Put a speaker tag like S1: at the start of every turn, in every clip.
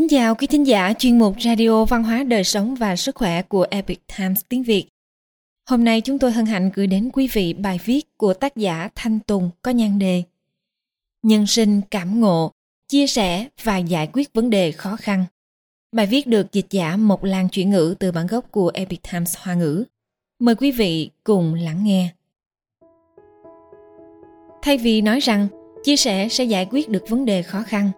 S1: Kính chào quý thính giả chuyên mục Radio Văn hóa Đời Sống và Sức Khỏe của Epic Times tiếng Việt. Hôm nay chúng tôi hân hạnh gửi đến quý vị bài viết của tác giả Thanh Tùng có nhan đề Nhân sinh cảm ngộ, chia sẻ và giải quyết vấn đề khó khăn. Bài viết được dịch giả một Lan chuyển ngữ từ bản gốc của Epic Times Hoa ngữ. Mời quý vị cùng lắng nghe. Thay vì nói rằng chia sẻ sẽ giải quyết được vấn đề khó khăn,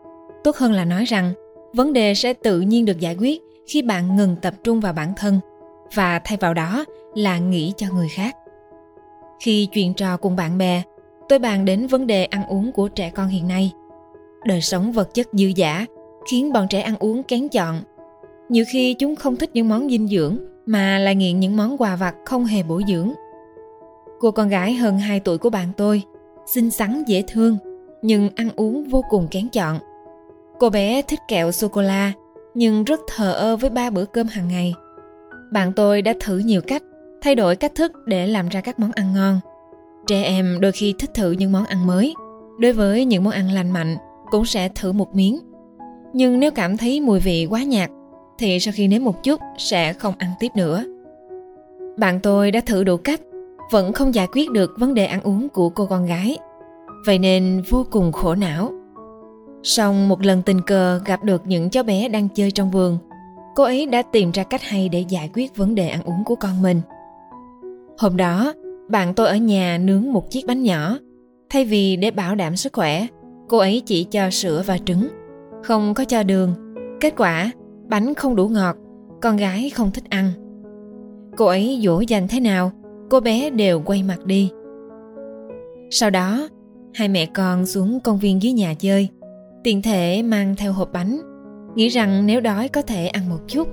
S1: tốt hơn là nói rằng vấn đề sẽ tự nhiên được giải quyết khi bạn ngừng tập trung vào bản thân và thay vào đó là nghĩ cho người khác. Khi chuyện trò cùng bạn bè, tôi bàn đến vấn đề ăn uống của trẻ con hiện nay. Đời sống vật chất dư dả, khiến bọn trẻ ăn uống kén chọn. Nhiều khi chúng không thích những món dinh dưỡng, mà là nghiện những món quà vặt không hề bổ dưỡng. Cô con gái hơn 2 tuổi của bạn tôi, xinh xắn, dễ thương, nhưng ăn uống vô cùng kén chọn. Cô bé thích kẹo sô-cô-la, nhưng rất thờ ơ với ba bữa cơm hàng ngày. Bạn tôi đã thử nhiều cách, thay đổi cách thức để làm ra các món ăn ngon. Trẻ em đôi khi thích thử những món ăn mới. Đối với những món ăn lành mạnh, cũng sẽ thử một miếng. Nhưng nếu cảm thấy mùi vị quá nhạt, thì sau khi nếm một chút sẽ không ăn tiếp nữa. Bạn tôi đã thử đủ cách, vẫn không giải quyết được vấn đề ăn uống của cô con gái. Vậy nên vô cùng khổ não song một lần tình cờ gặp được những cháu bé đang chơi trong vườn, cô ấy đã tìm ra cách hay để giải quyết vấn đề ăn uống của con mình. Hôm đó, bạn tôi ở nhà nướng một chiếc bánh nhỏ. Thay vì để bảo đảm sức khỏe, cô ấy chỉ cho sữa và trứng, không có cho đường. Kết quả, bánh không đủ ngọt, con gái không thích ăn. Cô ấy dỗ dành thế nào, cô bé đều quay mặt đi. Sau đó, hai mẹ con xuống công viên dưới nhà chơi – Tiện thể mang theo hộp bánh, nghĩ rằng nếu đói có thể ăn một chút.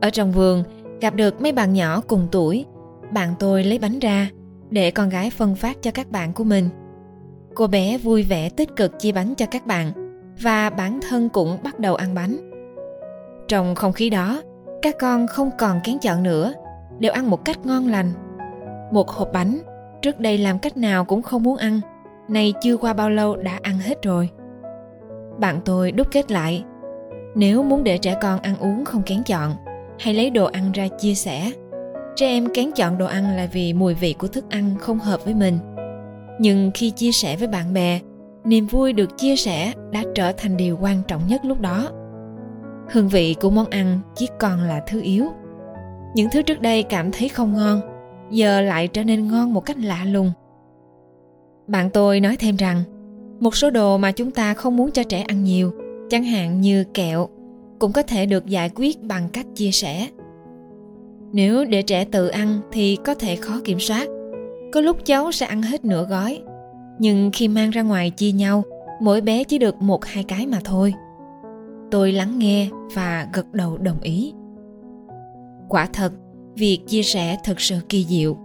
S1: Ở trong vườn, gặp được mấy bạn nhỏ cùng tuổi, bạn tôi lấy bánh ra để con gái phân phát cho các bạn của mình. Cô bé vui vẻ tích cực chia bánh cho các bạn và bản thân cũng bắt đầu ăn bánh. Trong không khí đó, các con không còn kén chọn nữa, đều ăn một cách ngon lành. Một hộp bánh, trước đây làm cách nào cũng không muốn ăn, nay chưa qua bao lâu đã ăn hết rồi bạn tôi đúc kết lại. Nếu muốn để trẻ con ăn uống không kén chọn, hãy lấy đồ ăn ra chia sẻ. Trẻ em kén chọn đồ ăn là vì mùi vị của thức ăn không hợp với mình. Nhưng khi chia sẻ với bạn bè, niềm vui được chia sẻ đã trở thành điều quan trọng nhất lúc đó. Hương vị của món ăn chỉ còn là thứ yếu. Những thứ trước đây cảm thấy không ngon, giờ lại trở nên ngon một cách lạ lùng. Bạn tôi nói thêm rằng một số đồ mà chúng ta không muốn cho trẻ ăn nhiều, chẳng hạn như kẹo, cũng có thể được giải quyết bằng cách chia sẻ. Nếu để trẻ tự ăn thì có thể khó kiểm soát. Có lúc cháu sẽ ăn hết nửa gói, nhưng khi mang ra ngoài chia nhau, mỗi bé chỉ được một hai cái mà thôi. Tôi lắng nghe và gật đầu đồng ý. Quả thật, việc chia sẻ thực sự kỳ diệu.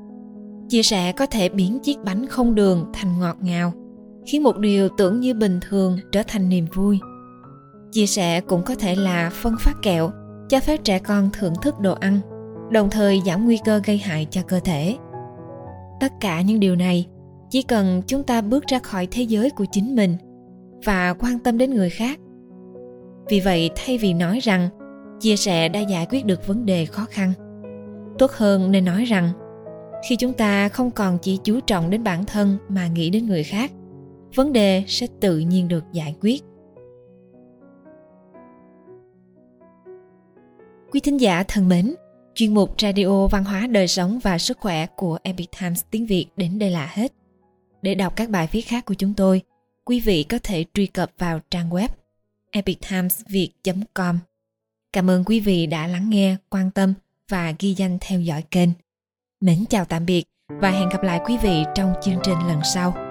S1: Chia sẻ có thể biến chiếc bánh không đường thành ngọt ngào khiến một điều tưởng như bình thường trở thành niềm vui. Chia sẻ cũng có thể là phân phát kẹo, cho phép trẻ con thưởng thức đồ ăn, đồng thời giảm nguy cơ gây hại cho cơ thể. Tất cả những điều này, chỉ cần chúng ta bước ra khỏi thế giới của chính mình và quan tâm đến người khác. Vì vậy, thay vì nói rằng, chia sẻ đã giải quyết được vấn đề khó khăn, tốt hơn nên nói rằng, khi chúng ta không còn chỉ chú trọng đến bản thân mà nghĩ đến người khác vấn đề sẽ tự nhiên được giải quyết. Quý thính giả thân mến, chuyên mục radio văn hóa đời sống và sức khỏe của epic times tiếng việt đến đây là hết. Để đọc các bài viết khác của chúng tôi, quý vị có thể truy cập vào trang web epictimesviet com. Cảm ơn quý vị đã lắng nghe, quan tâm và ghi danh theo dõi kênh. Mến chào tạm biệt và hẹn gặp lại quý vị trong chương trình lần sau.